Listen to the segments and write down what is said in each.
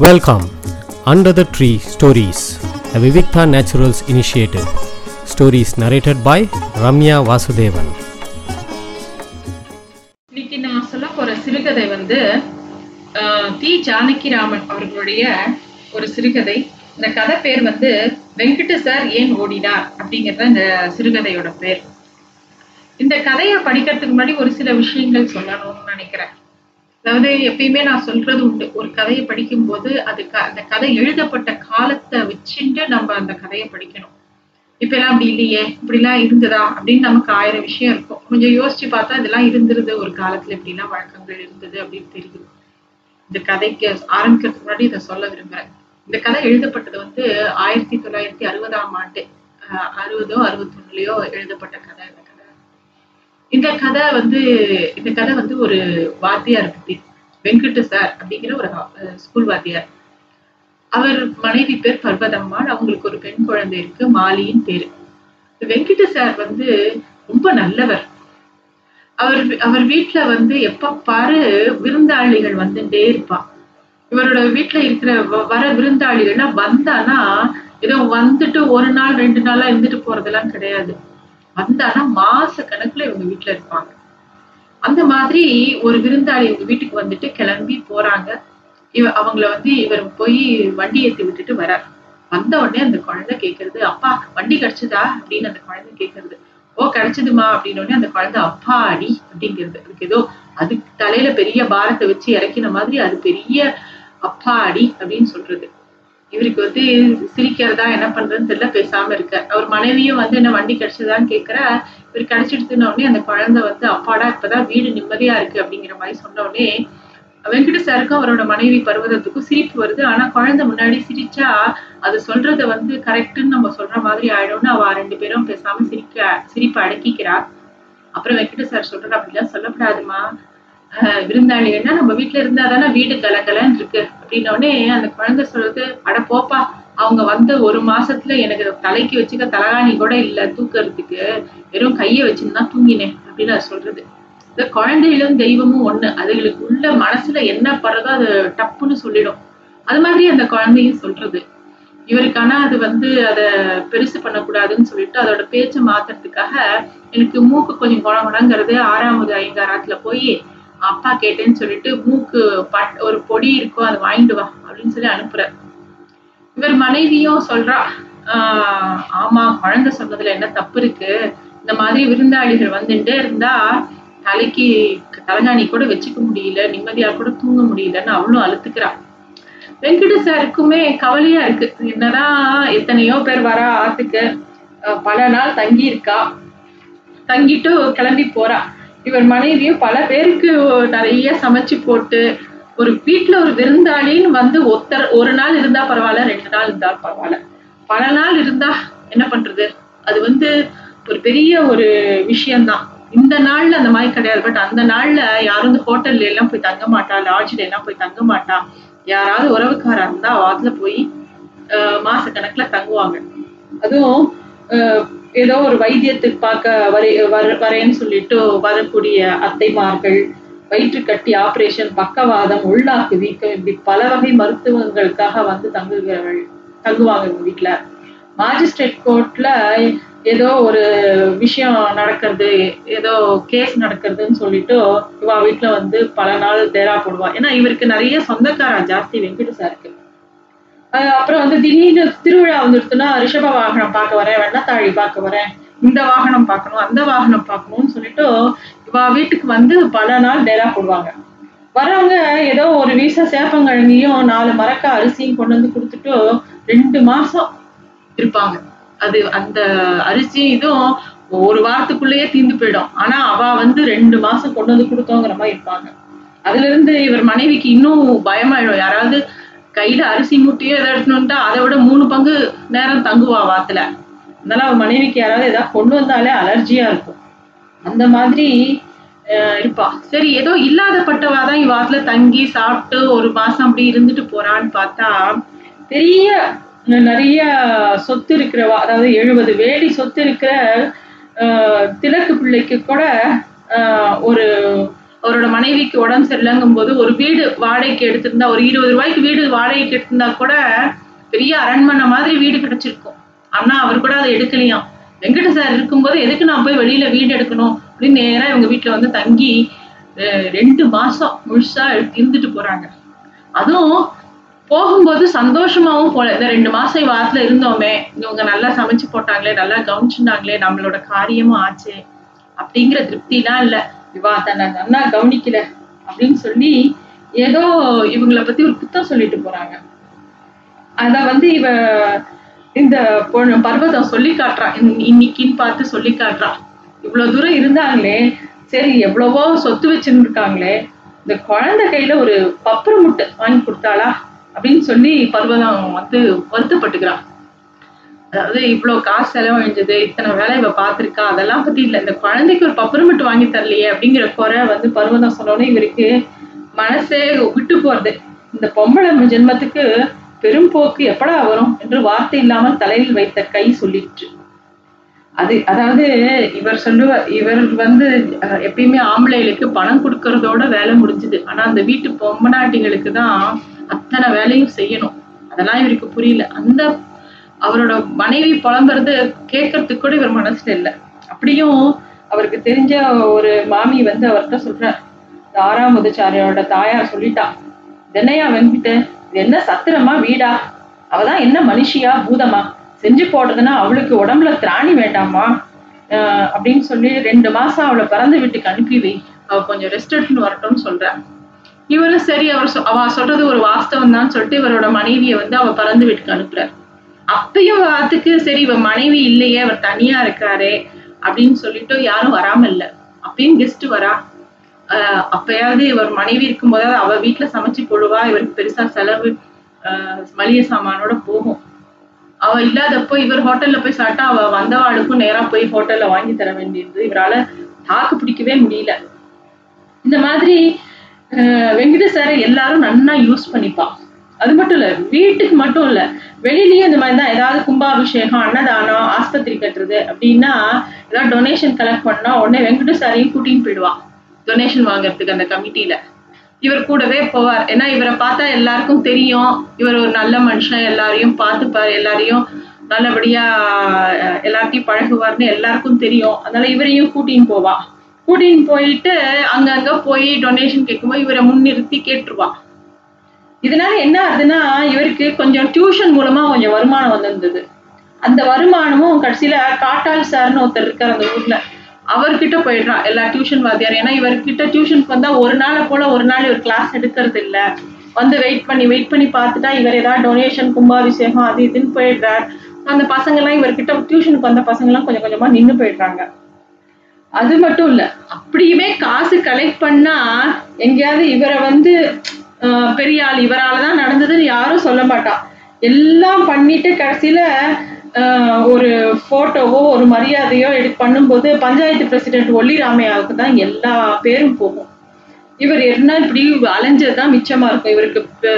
Welcome under the tree stories a Vivikta naturals initiative stories narrated by Ramya Vasudevan இன்னைக்கு நான் சொல்ல போற சிறுகதை வந்து ஆஹ், தி ஜானகிராமன் அவர்களுடைய ஒரு சிறுகதை. இந்த கதை பேர் வந்து வெங்கட சார் ஏன் ஓடினார்? அப்படிங்கறத இந்த சிறுகதையோட பேர். இந்த கதையை படிக்கிறதுக்கு முன்னாடி ஒரு சில விஷயங்கள் சொல்லணும்னு நினைக்கிறேன். அதாவது எப்பயுமே நான் சொல்றது உண்டு. ஒரு கதையை படிக்கும்போது அது க- அந்த கதை எழுதப்பட்ட காலத்தை வச்சுட்டு நம்ம அந்த கதையை படிக்கணும். இப்ப எல்லாம் அப்படி இல்லையே இப்படி எல்லாம் இருந்ததா அப்படின்னு நமக்கு ஆயிரம் விஷயம் இருக்கும். கொஞ்சம் யோசிச்சு பார்த்தா இதெல்லாம் இருந்திருது. ஒரு காலத்துல இப்படி எல்லாம் வழக்கங்கள் இருந்தது அப்படின்னு தெரியுது இந்த கதைக்கு ஆரம்பிக்கிறதுக்கு முன்னாடி இதை சொல்ல விரும்புறேன். இந்த கதை எழுதப்பட்டது வந்து ஆயிரத்தி தொள்ளாயிரத்தி அறுபதாம் ஆண்டு. அஹ் அறுபதோ அறுபத்தொன்னுலயோ எழுதப்பட்ட கதை இந்த கதை வந்து இந்த கதை வந்து ஒரு வாத்தியார் பத்தி வெங்கட் சார் அப்படிங்கிற ஒரு அஹ், ஸ்கூல் வாத்தியார். அவர் மனைவி பேர் பர்வதம்மாள் அவங்களுக்கு ஒரு பெண் குழந்தை இருக்கு மாலியின் பேரு. இந்த சார் வந்து ரொம்ப நல்லவர். அவர் அவர் வீட்டுல வந்து எப்ப பாரு விருந்தாளிகள் வந்துட்டே இருப்பா. இவரோட வீட்டுல இருக்கிற வ- வர விருந்தாளிகள்லாம் வந்தானா ஏதோ வந்துட்டு ஒரு நாள் ரெண்டு நாளா இருந்துட்டு போறதெல்லாம் கிடையாது. வந்தானா மாச கணக்குல இவங்க வீட்டுல இருப்பாங்க. அந்த மாதிரி ஒரு விருந்தாளி இவங்க வீட்டுக்கு வந்துட்டு கிளம்பி போறாங்க. இவ அவங்கள வந்து இவர் போய் வண்டி ஏத்தி விட்டுட்டு வரார். வந்த உடனே அந்த குழந்தை கேக்குறது அப்பா வண்டி கிடைச்சதா? அப்படின்னு அந்த குழந்தை கேக்குறது. ஓ கிடைச்சதுமா? அப்படின்னு உடனே அந்த குழந்தை அப்பா அடி அப்படிங்கிறது. அதுக்கு ஏதோ அதுக்கு தலையில பெரிய பாரத்தை வச்சு இறக்கின மாதிரி அது பெரிய அப்பா அடி அப்படின்னு சொல்றது. இவருக்கு வந்து சிரிக்கிறதா என்ன பண்றதுன்னு தெரியல பேசாம இருக்க. அவர் மனைவியும் வந்து என்ன வண்டி கிடைச்சதான்னு கேட்கிற இவர் கிடைச்சிடுதுன்ன உடனே அந்த குழந்தை வந்து அப்பாடா இப்பதான் வீடு நிம்மதியா இருக்கு அப்படிங்கிற மாதிரி சொன்ன உடனே வெங்கட சாருக்கும் அவரோட மனைவி பருவதத்துக்கும் சிரிப்பு வருது. ஆனா குழந்தை முன்னாடி சிரிச்சா அது சொல்றத வந்து கரெக்டுன்னு நம்ம சொல்ற மாதிரி ஆயிடும்னு அவ ரெண்டு பேரும் பேசாம சிரிக்க சிரிப்பை அடக்கிக்கிறா. அப்புறம் வெங்கட சார் சொல்றாரு அப்படிலாம் சொல்லப்படாதுமா விருந்தாளிகள்னா நம்ம வீட்ல இருந்தா தானே வீடு கலகலன்னு இருக்கு. அப்படின்ன உடனே அந்த குழந்தை சொல்றது அட போப்பா அவங்க வந்த ஒரு மாசத்துல எனக்கு தலைக்கு வச்சுக்க தலகாணி கூட இல்ல தூக்குறதுக்கு. வெறும் கைய வச்சுன்னு தான் தூங்கினேன் அப்படின்னு அது சொல்றது. இந்த குழந்தைகளும் தெய்வமும் ஒண்ணு. அதுகளுக்கு உள்ள மனசுல என்ன படுறதோ அது டப்புன்னு சொல்லிடும். அது மாதிரி அந்த குழந்தையும் சொல்றது. இவருக்கான அது வந்து அதை பெருசு பண்ணக்கூடாதுன்னு சொல்லிட்டு அதோட பேச்சை மாத்துறதுக்காக எனக்கு மூக்கு கொஞ்சம் குணங்குணங்கிறது ஆறாவது ஐந்தாறாத்துல போய் அப்பா கேட்டேன்னு சொல்லிட்டு மூக்கு பட் ஒரு பொடி இருக்கும் அதை வாங்கிட்டு வா அப்படின்னு சொல்லி அனுப்புறார் இவர் மனைவியும் சொல்றா ஆஹ் ஆமா குழந்தை சொன்னதுல என்ன தப்பு இருக்கு? இந்த மாதிரி விருந்தாளிகள் வந்துட்டே இருந்தா தலைக்கு தலைகாணி கூட வச்சுக்க முடியல நிம்மதியா கூட தூங்க முடியலன்னு அவளும் அழுத்துக்கிறா. வெங்கட சாருக்குமே கவலையா இருக்கு. என்னதான் எத்தனையோ பேர் வரா ஆத்துக்கு. அஹ் பல நாள் தங்கி இருக்கா தங்கிட்டு கிளம்பி போறா. இவர் மனைவியும் பல பேருக்கு நிறைய சமைச்சு போட்டு ஒரு வீட்டுல ஒரு விருந்தாளின்னு வந்து ஒத்தர் ஒரு நாள் இருந்தா பரவாயில்ல ரெண்டு நாள் இருந்தா பரவாயில்ல. பல நாள் இருந்தா என்ன பண்றது? அது வந்து ஒரு பெரிய ஒரு விஷயம்தான். இந்த நாள்ல அந்த மாதிரி கிடையாது. பட் அந்த நாள்ல யாரும் இந்த ஹோட்டல்ல எல்லாம் போய் தங்க மாட்டா லாட்ஜ்ல எல்லாம் போய் தங்க மாட்டா. யாராவது உறவுக்காரா இருந்தா வாத்துல போய் மாச கணக்குல தங்குவாங்க. அதுவும் ஏதோ ஒரு வைத்தியத்துக்கு பார்க்க வரை வர- வரேன்னு சொல்லிட்டு வரக்கூடிய அத்தைமார்கள் வயிற்று கட்டி ஆபரேஷன் பக்கவாதம் உள்நாக்கு வீக்கம் இப்படி பல வகை மருத்துவங்களுக்காக வந்து தங்குகிறவள் தங்குவாங்க எங்கள் வீட்டில் மாஜிஸ்ட்ரேட் கோர்ட்ல ஏதோ ஒரு விஷயம் நடக்கிறது ஏதோ கேஸ் நடக்கிறதுன்னு சொல்லிட்டு இவா வீட்டில் வந்து பல நாள் தேரா போடுவா. ஏன்னா இவருக்கு நிறைய சொந்தக்காரா ஜாஸ்தி வெங்கடேஷா இருக்கு. அப்புறம் வந்து திடீர்னு திருவிழா வந்துருச்சுன்னா ரிஷப வாகனம் பார்க்க வரேன் வெள்ளத்தாழி பார்க்க வரேன் இந்த வாகனம் பார்க்கணும் அந்த வாகனம் பார்க்கணும்னு சொல்லிட்டு இவா வீட்டுக்கு வந்து பல நாள் டேரா போடுவாங்க. வரவங்க ஏதோ ஒரு வீச சேப்பங்கிழங்கையும் நாலு மரக்க அரிசியும் கொண்டு வந்து கொடுத்துட்டு ரெண்டு மாசம் இருப்பாங்க. அது அந்த அரிசி இதுவும் ஒரு வாரத்துக்குள்ளேயே தீந்து போயிடும். ஆனா அவ வந்து ரெண்டு மாசம் கொண்டு வந்து கொடுத்தோங்கிற மாதிரி இருப்பாங்க. அதுல இருந்து இவர் மனைவிக்கு இன்னும் பயமாயிடும். யாராவது கையில அரிசி மூட்டையோ எதை எடுத்துனுட்டா அதை விட மூணு பங்கு நேரம் தங்குவா வாத்துல. அதனால அவ மனைவிக்கு யாராவது ஏதாவது கொண்டு வந்தாலே அலர்ஜியா இருக்கும். அந்த மாதிரி இருப்பா. சரி ஏதோ இல்லாதப்பட்டவா தான் இவ்வாத்துல தங்கி சாப்பிட்டு ஒரு மாசம் அப்படி இருந்துட்டு போறான்னு பார்த்தா பெரிய நிறைய சொத்து இருக்கிறவா அதாவது எழுபது வேடி சொத்து இருக்கிற திலக்கு பிள்ளைக்கு கூட ஒரு அவரோட மனைவிக்கு உடம்பு சரியில்லைங்கும் போது ஒரு வீடு வாடகைக்கு எடுத்திருந்தா ஒரு இருபது ரூபாய்க்கு வீடு வாடகைக்கு எடுத்திருந்தா கூட பெரிய அரண்மனை மாதிரி வீடு கிடைச்சிருக்கும். ஆனா அவர் கூட அதை எடுக்கலையாம். வெங்கட சார் இருக்கும்போது எதுக்கு நான் போய் வெளியில வீடு எடுக்கணும் அப்படின்னு நேரா இவங்க வீட்டுல வந்து தங்கி அஹ், ரெண்டு மாசம் முழுசா இருந்துட்டு போறாங்க. அதுவும் போகும்போது சந்தோஷமாவும் போல. இந்த ரெண்டு மாசம் வாரத்துல இருந்தோமே இவங்க நல்லா சமைச்சு போட்டாங்களே நல்லா கவனிச்சுட்டாங்களே நம்மளோட காரியமும் ஆச்சு அப்படிங்கிற திருப்திலாம் இல்ல. இவா தன்னை நன்னா கவனிக்கல அப்படின்னு சொல்லி ஏதோ இவங்கள பத்தி ஒரு குத்தம் சொல்லிட்டு போறாங்க. அத வந்து இவ இந்த பொண்ணு பர்வதம் சொல்லி காட்டுறான் இன்னைக்குன்னு பார்த்து சொல்லி காட்டுறான் இவ்வளவு தூரம் இருந்தாங்களே சரி எவ்வளவோ சொத்து வச்சிருந்துருக்காங்களே இந்த குழந்தை கையில ஒரு பப்பர முட்டை வாங்கி கொடுத்தாளா அப்படின்னு சொல்லி பர்வதம் வந்து வருத்தப்பட்டுக்கிறான். அதாவது இவ்வளவு காசு செலவழிஞ்சது இத்தனை வேலை இவ பார்த்திருக்கா அதெல்லாம் பத்தி இல்ல. இந்த குழந்தைக்கு ஒரு பப்பரமிட்டு வாங்கி தரலையே அப்படிங்கிற குறை வந்து பருவதம் சொன்னோன்னே இவருக்கு மனசே விட்டு போறது. இந்த பொம்பளை ஜென்மத்துக்கு பெரும் போக்கு எப்படா வரும் என்று வார்த்தை இல்லாமல் தலையில் வைத்த கை சொல்லிற்று. அது அதாவது இவர் சொல்லுவ இவர் வந்து எப்பயுமே ஆம்பளைகளுக்கு பணம் கொடுக்கறதோட வேலை முடிஞ்சுது. ஆனா அந்த வீட்டு பொம்மநாட்டிகளுக்கு தான் அத்தனை வேலையும் செய்யணும். அதெல்லாம் இவருக்கு புரியல. அந்த அவரோட மனைவி புலம்புறது கேட்கறதுக்கு கூட இவர் மனசுல இல்லை. அப்படியும் அவருக்கு தெரிஞ்ச ஒரு மாமி வந்து அவர்கிட்ட சொல்றார் தாரா ஆறாம் முதுச்சாரியோட தாயார் சொல்லிட்டா என்னையா வெங்கிட்ட இது என்ன சத்திரமா வீடா? அவதான் என்ன மனுஷியா பூதமா? செஞ்சு போடுறதுன்னா அவளுக்கு உடம்புல திராணி வேண்டாமா? ஆஹ் அப்படின்னு சொல்லி ரெண்டு மாசம் அவளை பிறந்த வீட்டுக்கு அனுப்பி வை. அவ கொஞ்சம் ரெஸ்ட் எடுத்துன்னு வரட்டும்னு சொல்றேன் இவரும் சரி அவர் சொ- அவ சொல்றது ஒரு வாஸ்தவம் தான் சொல்லிட்டு இவரோட மனைவியை வந்து அவ பறந்து வீட்டுக்கு அனுப்புறாரு. அப்பயும் வாத்துக்கு சரி இவ மனைவி இல்லையே அவர் தனியா இருக்காரே அப்படின்னு சொல்லிட்டு யாரும் வராம இல்ல. அப்பயும் கெஸ்ட் வரா. அப்பயாவது இவர் மனைவி இருக்கும்போது அவ வீட்டுல சமைச்சு போடுவா. இவருக்கு பெருசா செலவு ஆஹ் மளிகை சாமானோட போகும். அவ இல்லாதப்போ இவர் ஹோட்டல்ல போய் சாப்பிட்டா அவ வந்தவாளுக்கும் நேரா போய் ஹோட்டல்ல வாங்கி தர வேண்டியது. இவரால தாக்கு பிடிக்கவே முடியல. இந்த மாதிரி அஹ், வெங்கட சாரை எல்லாரும் நன்னா யூஸ் பண்ணிப்பா. அது மட்டும் இல்ல வீட்டுக்கு மட்டும் இல்ல வெளியிலயே இந்த மாதிரி தான் ஏதாவது கும்பாபிஷேகம் அன்னதானம் ஆஸ்பத்திரி கட்டுறது அப்படின்னா ஏதாவது டொனேஷன் கலெக்ட் பண்ணா உடனே வெங்கடேஷ் சாரையும் கூட்டின்னு போயிடுவான் டொனேஷன் வாங்குறதுக்கு அந்த கமிட்டியில இவர் கூடவே போவார். ஏன்னா இவரை பார்த்தா எல்லாருக்கும் தெரியும். இவர் ஒரு நல்ல மனுஷன் எல்லாரையும் பார்த்துப்பார். எல்லாரையும் நல்லபடியா எல்லார்ட்டையும் பழகுவார்னு எல்லாருக்கும் தெரியும். அதனால இவரையும் கூட்டின்னு போவா. கூட்டின்னு போயிட்டு அங்கங்க போய் டொனேஷன் கேட்கும்போது இவரை முன்னிறுத்தி கேட்டுருவா. இதனால என்ன ஆகுதுன்னா இவருக்கு கொஞ்சம் டியூஷன் மூலமா கொஞ்சம் வருமானம் வந்திருந்தது. அந்த வருமானமும் கடைசியில காட்டால் சார்னு ஒருத்தர் இருக்கார் அந்த ஊர்ல. அவர்கிட்ட போயிடுறான் எல்லா டியூஷன் வாத்தியார் ஏன்னா இவர்கிட்ட டியூஷனுக்கு வந்தா ஒரு நாளை போல ஒரு நாள் இவர் கிளாஸ் எடுக்கிறது இல்ல. வந்து வெயிட் பண்ணி வெயிட் பண்ணி பார்த்துட்டா இவர் ஏதாவது டொனேஷன் கும்பாபிஷேகம் அது இதுன்னு போயிடுறார். அந்த பசங்கள்லாம் இவர்கிட்ட டியூஷனுக்கு வந்த பசங்கள்லாம் கொஞ்சம் கொஞ்சமா நின்று போயிடுறாங்க. அது மட்டும் இல்ல அப்படியுமே காசு கலெக்ட் பண்ணா எங்கேயாவது இவரை வந்து பெரிய ஆள் இவரால தான் நடந்ததுன்னு யாரும் சொல்ல மாட்டான் எல்லாம் பண்ணிட்டு கடைசியில ஆஹ், ஒரு ஃபோட்டோவோ ஒரு மரியாதையோ எடு பண்ணும்போது பஞ்சாயத்து பிரசிடென்ட் ஒல்லி ராமையாவுக்கு தான் எல்லா பேரும் போகும். இவர் என்ன இப்படி அலைஞ்சதுதான் மிச்சமா இருக்கும். இவருக்கு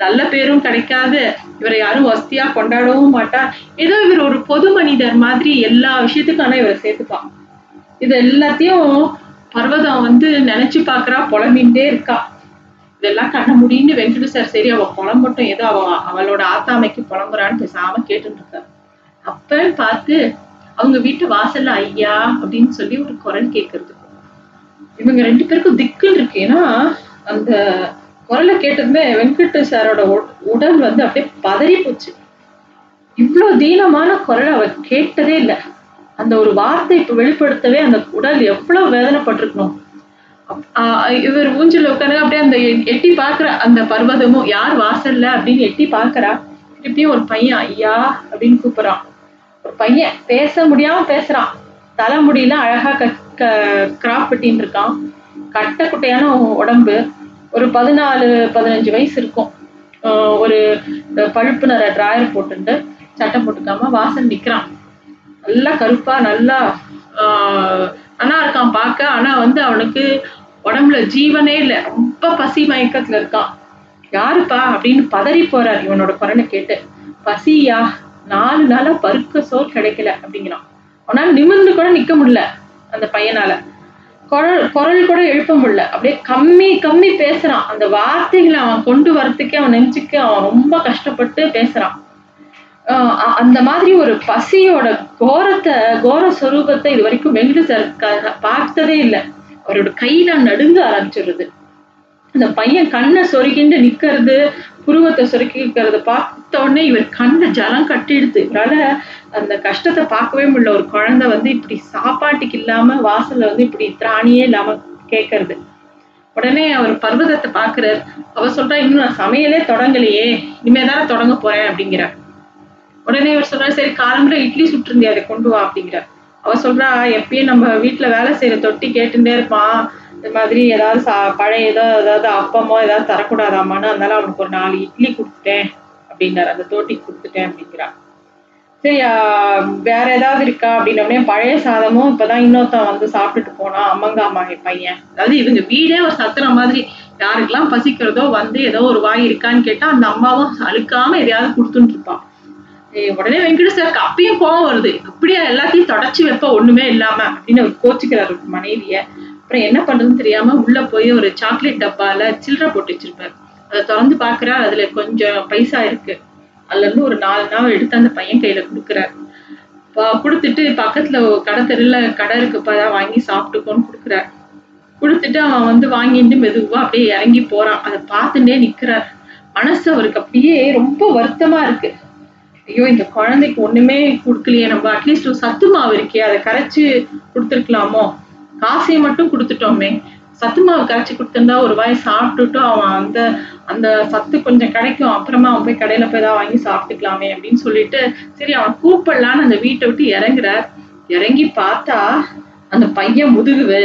நல்ல பேரும் கிடைக்காது. இவரை யாரும் வசதியா கொண்டாடவும் மாட்டா. ஏதோ இவர் ஒரு பொது மனிதர் மாதிரி எல்லா விஷயத்துக்கான இவரை சேர்த்துப்பான். இது எல்லாத்தையும் பர்வதம் வந்து நினைச்சு பாக்குறா புலம்பின்ண்டே இருக்கா. இதெல்லாம் கண்ண முடியும்னு வெங்கட சார் சரி அவ புலம்பட்டும். ஏதோ அவ அவளோட ஆத்தாமைக்கு புலம்புறான்னு பேசாம கேட்டுட்டு இருக்காரு அப்ப பார்த்து அவங்க வீட்டு வாசல்ல ஐயா அப்படின்னு சொல்லி ஒரு குரல் கேட்கறது இவங்க ரெண்டு பேருக்கும் திக்குன்னு இருக்கு. ஏன்னா அந்த குரலை கேட்டதுமே வெங்கட் சாரோட உ- உடல் வந்து அப்படியே பதறி போச்சு. இவ்வளவு தீனமான குரல் அவ கேட்டதே இல்லை. அந்த ஒரு வார்த்தை இப்ப வெளிப்படுத்தவே அந்த உடல் எவ்வளவு வேதனைப்பட்டிருக்கணும். இவர் ஊஞ்சல் உட்காந்து அப்படியே அந்த எட்டி பாக்குற அந்த பர்வதமும் யார் வாசல்ல அப்படின்னு எட்டி பாக்குறா திருப்பியும் ஒரு பையன் ஐயா அப்படின்னு கூப்பிடுறான். ஒரு பையன் பேச முடியாம பேசுறான். தலைமுடியில அழகா க கிராப் வெட்டின்னு இருக்கான். கட்டை குட்டையான உடம்பு. ஒரு பதினாலு பதினஞ்சு வயசு இருக்கும். ஆஹ் ஒரு பழுப்பு நிற டிராயர் போட்டுட்டு சட்டை போட்டுக்காம வாசல் நிக்கிறான். நல்லா கருப்பா நல்லா ஆஹ் இருக்கான் பார்க்க. ஆனா வந்து அவனுக்கு உடம்புல ஜீவனே இல்லை. ரொம்ப பசி மயக்கத்துல இருக்கான் யாருப்பா அப்படின்னு பதறி போறார் இவனோட குரலை கேட்டு. பசியா? நாலு நாளா பருக்க சோர் கிடைக்கல அப்படிங்கிறான். அவனால நிமிர்ந்து கூட நிக்க முடியல அந்த பையனால. குரல் குரல் கூட எழுப்ப முடியல. அப்படியே கம்மி கம்மி பேசுறான். அந்த வார்த்தைகளை அவன் கொண்டு வரத்துக்கே அவன் நெஞ்சுக்கு அவன் ரொம்ப கஷ்டப்பட்டு பேசுறான். ஆஹ் அ- அந்த மாதிரி ஒரு பசியோட கோரத்தை கோர சொரூபத்தை இது வரைக்கும் வெங்கட பார்த்ததே இல்லை. அவரோட கையில நடுங்க ஆரம்பிச்சிடுறது. அந்த பையன் கண்ணை சொருகிண்டு நிக்கிறது புருவத்தை சொருக்கிக்கிறது பார்த்த உடனே இவர் கண்ணை ஜலம் கட்டிடுது. இவரால அந்த கஷ்டத்தை பார்க்கவே முடியல. ஒரு குழந்தை வந்து இப்படி சாப்பாட்டுக்கு இல்லாம வாசல்ல வந்து இப்படி திராணியே இல்லாம கேட்கறது உடனே அவர் பர்வதத்தை பாக்குறாரு அவ சொல்றா இன்னும் நான் சமையலே தொடங்கலையே. இனிமே தானே தொடங்க போறேன் அப்படிங்கிறார். உடனே இவர் சொல்றாரு சரி காலம்புற இட்லி சுட்டிருந்தே அதை கொண்டு வா அப்படிங்கிறார். அவ சொல்றா எப்பயும் நம்ம வீட்டுல வேலை செய்யற தொட்டி கேட்டுட்டே இருப்பான். இந்த மாதிரி ஏதாவது சா பழைய ஏதோ ஏதாவது அப்பமோ ஏதாவது தரக்கூடாதாமான்னு அதனால அவனுக்கு ஒரு நாலு இட்லி கொடுத்துட்டேன் அப்படின்னாரு. அந்த தோட்டிக்கு கொடுத்துட்டேன் அப்படிங்கிறா. சரி வேற ஏதாவது இருக்கா அப்படின்னே பழைய சாதமும் இப்பதான் இன்னொருத்தன் வந்து சாப்பிட்டுட்டு போனான். அம்மங்காமா என் பையன். அதாவது இவங்க வீடே ஒரு சத்துற மாதிரி. யாருக்கெல்லாம் பசிக்கிறதோ வந்து ஏதோ ஒரு வாய் இருக்கான்னு கேட்டா அந்த அம்மாவும் அழுக்காம எதையாவது கொடுத்துட்டு இருப்பான். உடனே வெங்கட சாருக்கு அப்பயும் கோவம் வருது. அப்படியே எல்லாத்தையும் தொடச்சி வைப்ப ஒண்ணுமே இல்லாம அப்படின்னு அவர் கோச்சுக்கிறாரு மனைவிய. அப்புறம் என்ன பண்றதுன்னு தெரியாம உள்ள போய் ஒரு சாக்லேட் டப்பால சில்லற போட்டு வச்சிருப்பாரு. அதை திறந்து பாக்குறா அதுல கொஞ்சம் பைசா இருக்கு. அதுல இருந்து ஒரு நாலு நாள் எடுத்து அந்த பையன் கையில கொடுக்குறாரு. கொடுத்துட்டு பக்கத்துல கடை தெருல கடை இருக்குப்பா தான் வாங்கி சாப்பிட்டுக்கோன்னு கொடுக்குறாரு. கொடுத்துட்டு அவன் வந்து வாங்கிட்டு மெதுவா அப்படியே இறங்கி போறான். அதை பார்த்துட்டே நிக்கிறார். மனசு அவருக்கு அப்படியே ரொம்ப வருத்தமா இருக்கு. ஐயோ இந்த குழந்தைக்கு ஒண்ணுமே கொடுக்கலையே. நம்ம அட்லீஸ்ட் ஒரு சத்து மாவு இருக்கே அதை கரைச்சு கொடுத்துருக்கலாமோ? காசையை மட்டும் கொடுத்துட்டோமே. சத்து மாவு கரைச்சி கொடுத்திருந்தா ஒரு வாய் சாப்பிட்டுட்டு அவன் அந்த அந்த சத்து கொஞ்சம் கிடைக்கும். அப்புறமா அவன் போய் கடையில போய் ஏதாவது வாங்கி சாப்பிட்டுக்கலாமே அப்படின்னு சொல்லிட்டு சரி அவன் கூப்பிடலான்னு அந்த வீட்டை விட்டு இறங்குறார். இறங்கி பார்த்தா அந்த பையன் முதுகு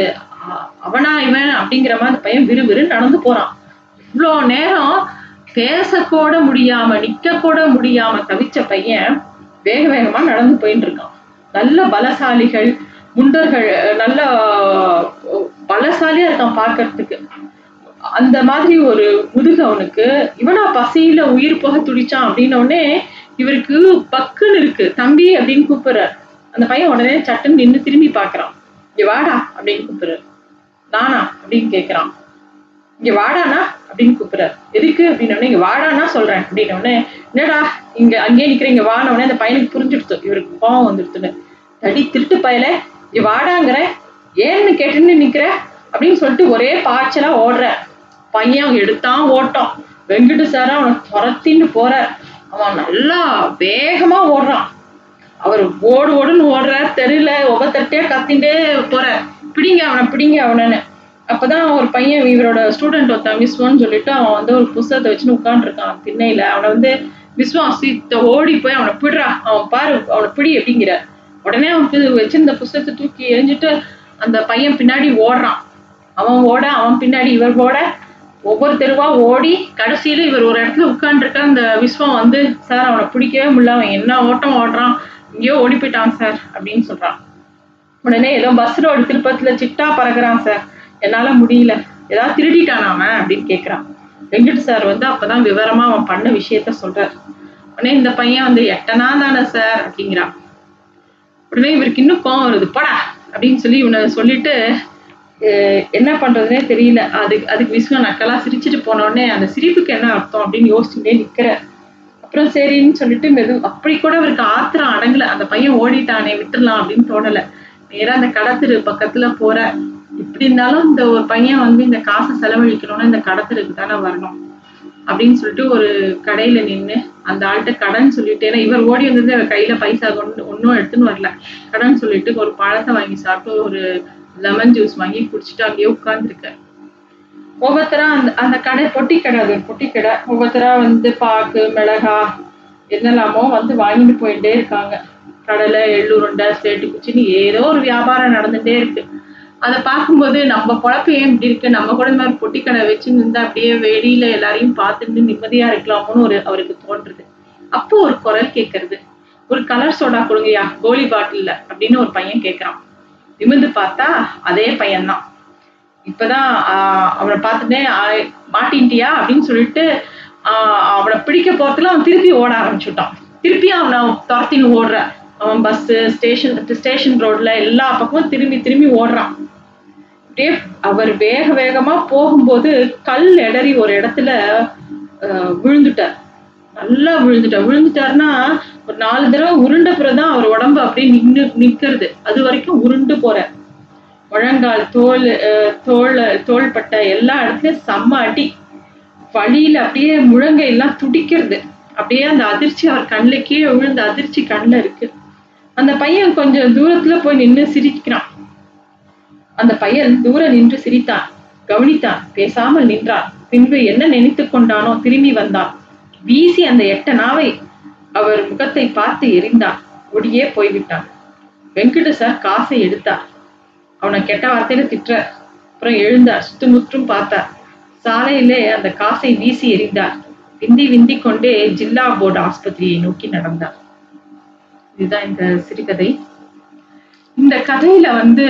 அவனா இவன் அப்படிங்கிற மாதிரி அந்த பையன் விறுவிறு நடந்து போறான். இவ்வளோ நேரம் பேசக்கூட முடியாம நிக்க கூட முடியாம தவிச்ச பையன் வேக வேகமா நடந்து போயிட்டு இருக்கான் நல்ல பலசாலிகள் முண்டர்கள் நல்ல பலசாலியா இருக்கான் பார்க்கறதுக்கு. அந்த மாதிரி ஒரு முதுகு அவனுக்கு இவனா பசியில உயிர் போக துடிச்சான் அப்படின்ன உடனே இவருக்கு பக்குன்னு இருக்கு. தம்பி அப்படின்னு கூப்பிடுறார். அந்த பையன் உடனே சட்டுன்னு நின்னு திரும்பி பார்க்கறான். இங்க வாடா அப்படின்னு கூப்பிடுறாரு. நானா? அப்படின்னு கேக்குறான். இங்க வாடா அப்படின்னு கூப்பிடுறாரு. எதுக்கு அப்படின்னு இங்க வாடானா சொல்றேன். அப்படின்னு உடனே என்னடா இங்க அங்கேயே நிக்கிறீங்க வானவனே அந்த பையனுக்கு புரிஞ்சுடுத்து. இவருக்கு கோவம் வந்துடுத்துன்னு. தடி திருட்டு பயல. இங்க வாடாங்கிற. ஏன்னு கேட்டுன்னு நிக்கிற? அப்படின்னு சொல்லிட்டு ஒரே பாய்ச்சலா ஓடுற. பையன் எடுத்தான் ஓட்டம். வெங்கடு சார் அவனை துரத்தின்னு போற. அவன் நல்லா வேகமா ஓடுறான். அவர் ஓடு ஓடுன்னு ஓடுறார். தெருல ஒவ்வொருத்தர்ட்டே கத்திண்டே போற. பிடிங்க அவனை பிடிங்க அவனன்னு. அப்பதான் ஒரு பையன் இவரோட ஸ்டூடெண்ட் ஒருத்தன் விஸ்வான்னு சொல்லிட்டு அவன் வந்து ஒரு புஸ்தகத்தை வச்சுன்னு உட்காந்துருக்கான் திண்ணையில. அவனை வந்து விஸ்வா சீத்த ஓடி போய் அவனை பிடுறா. அவன் பாரு அவனை பிடி அப்படிங்கிற. உடனே அவன் வச்சிருந்த புஸ்தகத்தை தூக்கி எரிஞ்சிட்டு அந்த பையன் பின்னாடி ஓடுறான். அவன் ஓட அவன் பின்னாடி இவர் ஓட. ஒவ்வொரு தெருவா ஓடி கடைசியில இவர் ஒரு இடத்துல உட்காந்துருக்க அந்த விஸ்வம் வந்து சார் அவனை பிடிக்கவே முடியல. அவன் என்ன ஓட்டம் ஓடுறான்? இங்கேயோ ஓடி போயிட்டான் சார் அப்படின்னு சொல்றான். உடனே ஏதோ பஸ் ரோடு திருப்பத்துல சிட்டா பறக்குறான் சார் என்னால முடியல. ஏதாவது திருடிட்டான் அவன் அப்படின்னு கேட்கிறான் வெங்கட் சார் வந்து அப்பதான் விவரமா அவன் பண்ண விஷயத்த சொல்றார். உடனே இந்த பையன் வந்து எட்டனா தானே சார் அப்படிங்கிறான். உடனே இவருக்கு இன்னும் கோவம் வருது. போடா! அப்படின்னு சொல்லி இவனை சொல்லிட்டு என்ன பண்றதுனே தெரியல. அதுக்கு அதுக்கு விஸ்வம் நக்கலா சிரிச்சுட்டு போன உடனே அந்த சிரிப்புக்கு என்ன அர்த்தம்? அப்படின்னு யோசிச்சுட்டே நிக்கிற அப்புறம் சரின்னு சொல்லிட்டு மெது அப்படி கூட அவருக்கு ஆத்திரம் அடங்கல. அந்த பையன் ஓடிட்டானே விட்டுறலாம் அப்படின்னு தோணல. நேரா அந்த கடத்திரு பக்கத்துல போற இப்படி இருந்தாலும் இந்த ஒரு பையன் வந்து இந்த காசை செலவழிக்கணும்னா இந்த கடத்தலுக்கு தானே வரணும் அப்படின்னு சொல்லிட்டு ஒரு கடையில நின்று அந்த ஆள்கிட்ட கடன் சொல்லிட்டு ஏன்னா இவர் ஓடி வந்தது அவர் கையில பைசா கொண்டு ஒன்றும் எடுத்துன்னு வரல. கடன் சொல்லிட்டு ஒரு பழத்தை வாங்கி சாப்பிட்டு ஒரு லெமன் ஜூஸ் வாங்கி குடிச்சிட்டு அங்கேயே உட்கார்ந்துருக்காரு ஒவ்வொருத்தரா அந்த அந்த கடை பொட்டி கடை அது ஒரு பொட்டி கடை. ஒவ்வொருத்தரா வந்து பாக்கு மிளகா என்னெல்லாமோ வந்து வாங்கிட்டு போயிட்டே இருக்காங்க. கடலை எள்ளுருண்டை சேட்டு குச்சின்னு ஏதோ ஒரு வியாபாரம் நடந்துட்டே இருக்கு. அதை பார்க்கும்போது நம்ம பொழப்பு ஏன் இப்படி இருக்கு? நம்ம கூட இந்த மாதிரி பொட்டிக்கடை கடை வச்சு நின்று அப்படியே வெளியில எல்லாரையும் பார்த்துட்டு நிம்மதியா இருக்கலாமோன்னு ஒரு அவருக்கு தோன்றுது. அப்போ ஒரு குரல் கேட்கறது. ஒரு கலர் சோடா கொடுங்கய்யா கோலி பாட்டில்ல அப்படின்னு ஒரு பையன் கேட்கறான். நிமிர்ந்து பார்த்தா அதே பையன்தான். இப்பதான் ஆஹ் அவனை பார்த்துட்டே ஆஹ் மாட்டின்ட்டியா அப்படின்னு சொல்லிட்டு ஆஹ் அவனை பிடிக்க போறதுல அவன் திருப்பி ஓட ஆரம்பிச்சுட்டான். திருப்பி அவனை துரத்தின்னு ஓடுற அவன் பஸ் ஸ்டேஷன் ஸ்டேஷன் ரோட்ல எல்லா பக்கமும் திரும்பி திரும்பி ஓடுறான். அப்படியே அவர் வேக வேகமா போகும்போது கல் எடறி ஒரு இடத்துல விழுந்துட்டார். நல்லா விழுந்துட்டார். விழுந்துட்டாருன்னா ஒரு நாலு தடவை உருண்ட பிறகுதான் அவர் உடம்பு அப்படியே நின்னு நிக்கிறது அது வரைக்கும் உருண்டு போற. முழங்கால் தோல் அஹ், தோல் தோள்பட்ட எல்லா இடத்துலயும் செம்ம அடி. வழியில அப்படியே முழங்கை எல்லாம் துடிக்கிறது. அப்படியே அந்த அதிர்ச்சி அவர் கண்ணில் கீழே விழுந்த அதிர்ச்சி கண்ணுல இருக்கு. அந்த பையன் கொஞ்சம் தூரத்துல போய் நின்று சிரிக்கிறான். அந்த பையன் தூர நின்று சிரித்தான் கவனித்தான் பேசாமல் நின்றான். பின்பு என்ன நினைத்து கொண்டானோ திரும்பி வந்தான். வீசி அந்த எட்ட நாவை அவர் முகத்தை பார்த்து எரிந்தான். ஒடியே போய்விட்டான். வெங்கட சார் காசை எடுத்தார். அவனை கெட்ட வார்த்தையில திட்டுற அப்புறம் எழுந்தார் சுத்துமுற்றும் பார்த்தார். சாலையிலே அந்த காசை வீசி எறிந்தார். விந்தி விந்தி கொண்டே ஜில்லா போர்டு ஆஸ்பத்திரியை நோக்கி நடந்தார் இதுதான் இந்த சிறுகதை. இந்த கதையில வந்து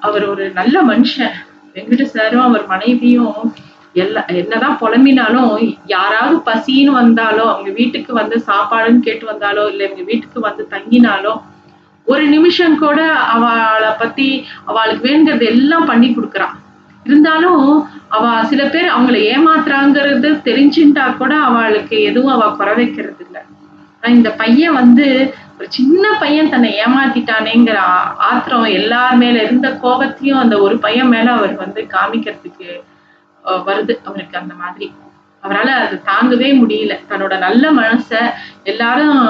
அவர் ஒரு நல்ல மனுஷன். வெங்கட சாரும் அவர் மனைவியும் எல்லா என்னதான் புலம்பினாலும் யாராவது பசின்னு வந்தாலோ அவங்க வீட்டுக்கு வந்து சாப்பாடுன்னு கேட்டு வந்தாலோ இல்லை இவங்க வீட்டுக்கு வந்து தங்கினாலோ ஒரு நிமிஷம் கூட அவளை பத்தி அவளுக்கு வேணுங்கிறது எல்லாம் பண்ணி கொடுக்குறான். இருந்தாலும் அவ சில பேர் அவங்கள ஏமாத்துறாங்கிறது தெரிஞ்சுட்டா கூட அவளுக்கு எதுவும் அவ குறை வைக்கிறது இல்ல ஆனா இந்த பையன் வந்து ஒரு சின்ன பையன் தன்னை ஏமாத்திட்டானேங்கிற ஆத்திரம் எல்லார் மேல இருந்த கோபத்தையும் அந்த ஒரு பையன் மேல அவர் வந்து காமிக்கிறதுக்கு வருது அவருக்கு அந்த மாதிரி. அவரால அது தாங்கவே முடியல. தன்னோட நல்ல மனச எல்லாரும்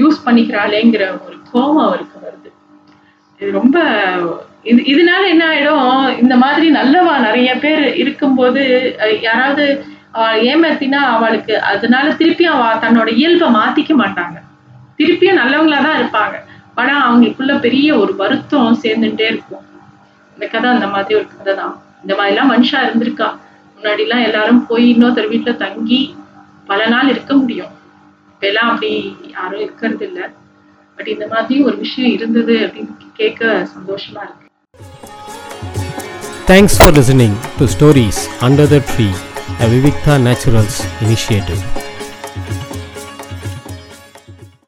யூஸ் பண்ணிக்கிறாளேங்கிற ஒரு கோபம் அவருக்கு வருது. இது ரொம்ப இது இதனால என்ன ஆயிடும்? இந்த மாதிரி நல்லவா நிறைய பேர் இருக்கும்போது யாராவது அவள் ஏமாத்தினா அவளுக்கு அதனால திருப்பியும் அவ தன்னோட இயல்பை மாத்திக்க மாட்டாங்க. திருப்பியும் நல்லவங்களா தான் இருப்பாங்க. ஆனா அவங்களுக்குள்ள பெரிய ஒரு வருத்தம் சேர்ந்துட்டே இருக்கும். இந்த கதை அந்த மாதிரி ஒரு கதை தான். இந்த மாதிரிலாம் மனுஷா இருந்திருக்கா. முன்னாடி எல்லாம் எல்லாரும் போய் இன்னொருத்தர் வீட்டுல தங்கி பல நாள் இருக்க முடியும். இப்ப எல்லாம் அப்படி யாரும் இருக்கிறது இல்ல பட் இந்த மாதிரி ஒரு விஷயம் இருந்தது அப்படின்னு கேட்க சந்தோஷமா இருக்கு. Thanks for listening to Stories Under the Tree, a Vivikta Naturals initiative.